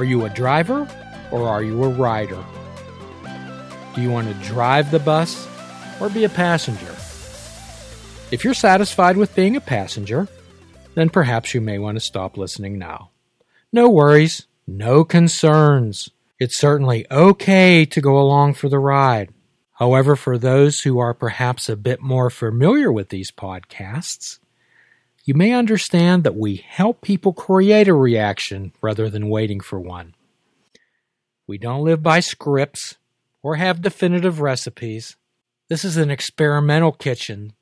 Are you a driver or are you a rider? Do you want to drive the bus or be a passenger? If you're satisfied with being a passenger, then perhaps you may want to stop listening now. No worries, no concerns. It's certainly okay to go along for the ride. However, for those who are perhaps a bit more familiar with these podcasts, you may understand that we help people create a reaction rather than waiting for one. We don't live by scripts or have definitive recipes. This is an experimental kitchen,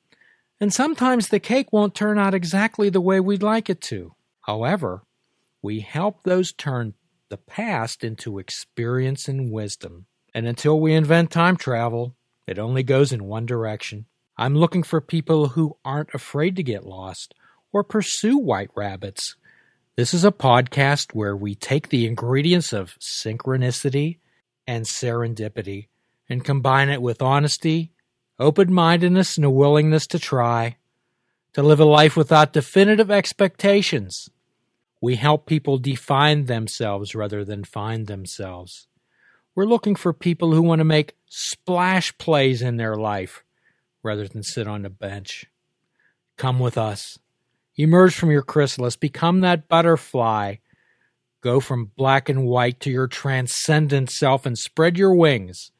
and sometimes the cake won't turn out exactly the way we'd like it to. However, we help those turn the past into experience and wisdom. And until we invent time travel, it only goes in one direction. I'm looking for people who aren't afraid to get lost or pursue white rabbits. This is a podcast where we take the ingredients of synchronicity and serendipity and combine it with honesty, open mindedness, and a willingness to try, to live a life without definitive expectations. We help people define themselves rather than find themselves. We're looking for people who want to make splash plays in their life rather than sit on the bench. Come with us. Emerge from your chrysalis, become that butterfly. Go from black and white to your transcendent self and spread your wings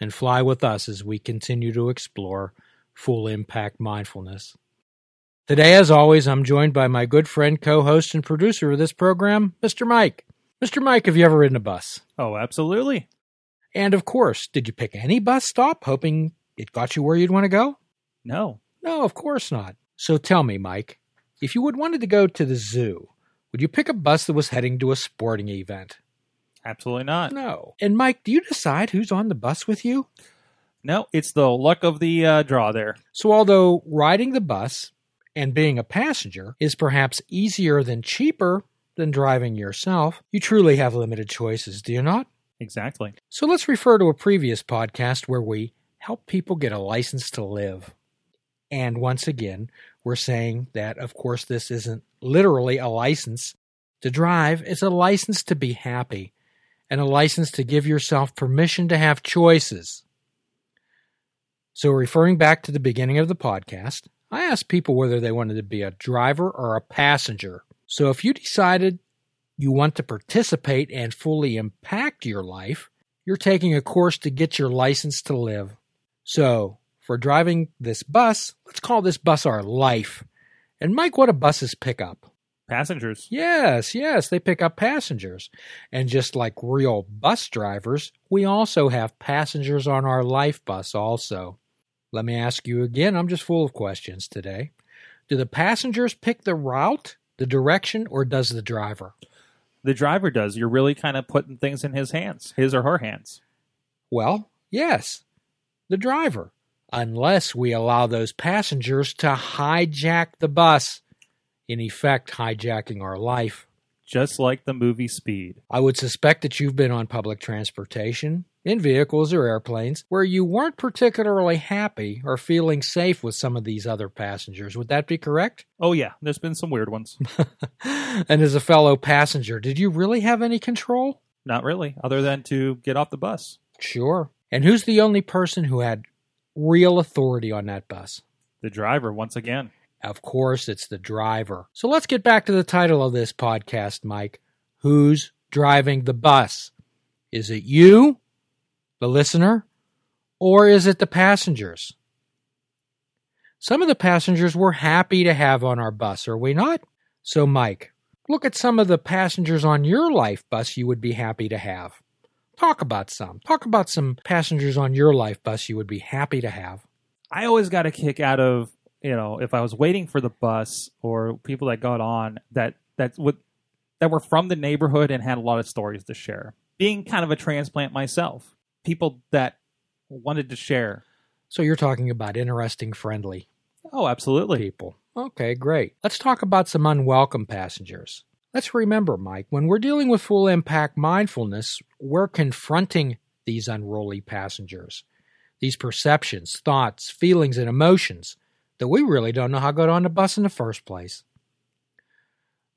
and fly with us as we continue to explore full impact mindfulness. Today, as always, I'm joined by my good friend, co host, and producer of this program, Mr. Mike. Mr. Mike, have you ever ridden a bus? Oh, absolutely. And of course, did you pick any bus stop hoping it got you where you'd want to go? No. No, of course not. So tell me, Mike, if you would wanted to go to the zoo, would you pick a bus that was heading to a sporting event? Absolutely not. No. And Mike, do you decide who's on the bus with you? No, it's the luck of the uh, draw there. So although riding the bus and being a passenger is perhaps easier than cheaper than driving yourself, you truly have limited choices, do you not? Exactly. So let's refer to a previous podcast where we help people get a license to live. And once again, we're saying that, of course, this isn't literally a license to drive, it's a license to be happy and a license to give yourself permission to have choices. So, referring back to the beginning of the podcast, I asked people whether they wanted to be a driver or a passenger. So, if you decided you want to participate and fully impact your life, you're taking a course to get your license to live. So, for driving this bus, let's call this bus our life. And Mike, what do buses pick up? Passengers. Yes, yes, they pick up passengers. And just like real bus drivers, we also have passengers on our life bus also. Let me ask you again, I'm just full of questions today. Do the passengers pick the route, the direction, or does the driver? The driver does. You're really kind of putting things in his hands, his or her hands. Well, yes, the driver unless we allow those passengers to hijack the bus, in effect, hijacking our life. Just like the movie Speed. I would suspect that you've been on public transportation, in vehicles or airplanes, where you weren't particularly happy or feeling safe with some of these other passengers. Would that be correct? Oh, yeah, there's been some weird ones. and as a fellow passenger, did you really have any control? Not really, other than to get off the bus. Sure. And who's the only person who had real authority on that bus? The driver, once again. Of course, it's the driver. So let's get back to the title of this podcast, Mike. Who's driving the bus? Is it you, the listener, or is it the passengers? Some of the passengers we're happy to have on our bus, are we not? So, Mike, look at some of the passengers on your life bus you would be happy to have. Talk about some. Talk about some passengers on your life bus you would be happy to have. I always got a kick out of, you know, if I was waiting for the bus or people that got on that that would that were from the neighborhood and had a lot of stories to share. Being kind of a transplant myself, people that wanted to share. So you're talking about interesting, friendly Oh, absolutely. people. Okay, great. Let's talk about some unwelcome passengers. Let's remember, Mike, when we're dealing with full impact mindfulness, we're confronting these unruly passengers, these perceptions, thoughts, feelings, and emotions that we really don't know how got on the bus in the first place.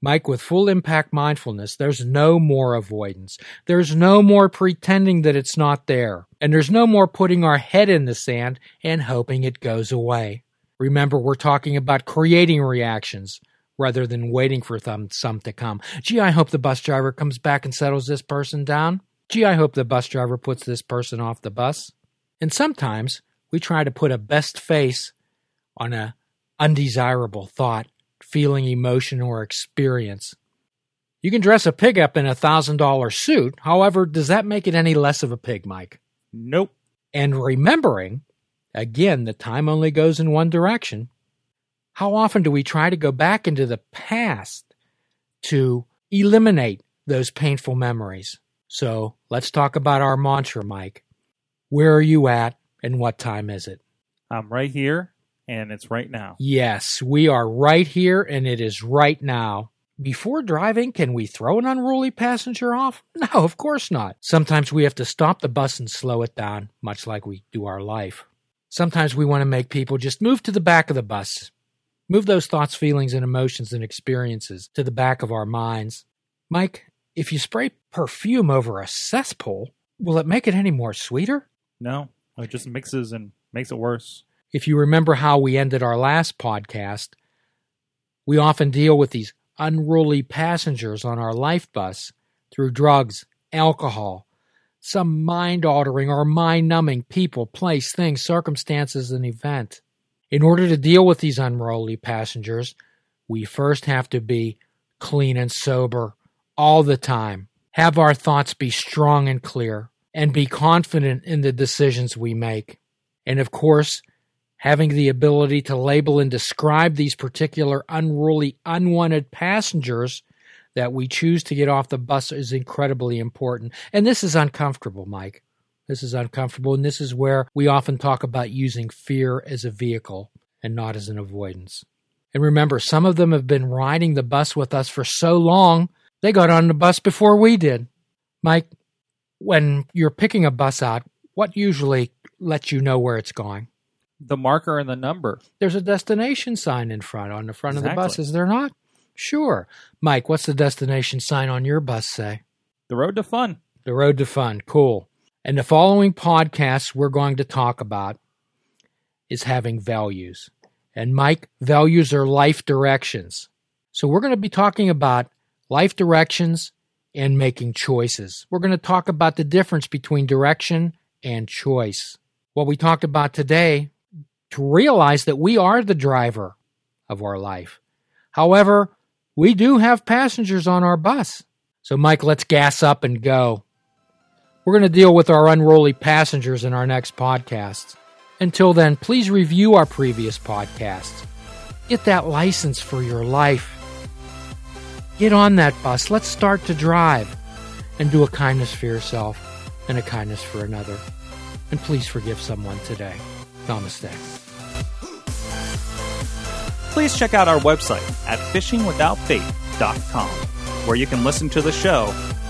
Mike, with full impact mindfulness, there's no more avoidance. There's no more pretending that it's not there. And there's no more putting our head in the sand and hoping it goes away. Remember, we're talking about creating reactions rather than waiting for them, some to come. Gee, I hope the bus driver comes back and settles this person down. Gee, I hope the bus driver puts this person off the bus. And sometimes we try to put a best face on a undesirable thought feeling, emotion, or experience. You can dress a pig up in a $1,000 suit. However, does that make it any less of a pig, Mike? Nope. And remembering, again, the time only goes in one direction. How often do we try to go back into the past to eliminate those painful memories? So let's talk about our mantra, Mike. Where are you at and what time is it? I'm right here and it's right now. Yes, we are right here and it is right now. Before driving, can we throw an unruly passenger off? No, of course not. Sometimes we have to stop the bus and slow it down, much like we do our life. Sometimes we want to make people just move to the back of the bus. Move those thoughts, feelings, and emotions and experiences to the back of our minds. Mike, if you spray perfume over a cesspool, will it make it any more sweeter? No, it just mixes and makes it worse. If you remember how we ended our last podcast, we often deal with these unruly passengers on our life bus through drugs, alcohol, some mind altering or mind numbing people, place, things, circumstances, and event. In order to deal with these unruly passengers, we first have to be clean and sober all the time, have our thoughts be strong and clear, and be confident in the decisions we make. And of course, having the ability to label and describe these particular unruly, unwanted passengers that we choose to get off the bus is incredibly important. And this is uncomfortable, Mike. This is uncomfortable. And this is where we often talk about using fear as a vehicle and not as an avoidance. And remember, some of them have been riding the bus with us for so long, they got on the bus before we did. Mike, when you're picking a bus out, what usually lets you know where it's going? the marker and the number. There's a destination sign in front on the front Exactly. of the bus, is there not? Sure. Mike, what's the destination sign on your bus say? The road to fun. The Road to Fun. Cool. And the following podcasts we're going to talk about is having values. And Mike, values are life directions. So we're going to be talking about life directions and making choices. We're going to talk about the difference between direction and choice. What we talked about today to realize that we are the driver of our life. However, we do have passengers on our bus. So, Mike, let's gas up and go. We're going to deal with our unruly passengers in our next podcast. Until then, please review our previous podcasts. Get that license for your life. Get on that bus. Let's start to drive and do a kindness for yourself and a kindness for another. And please forgive someone today. Namaste. Please check out our website at fishingwithoutbait.com, where you can listen to the show,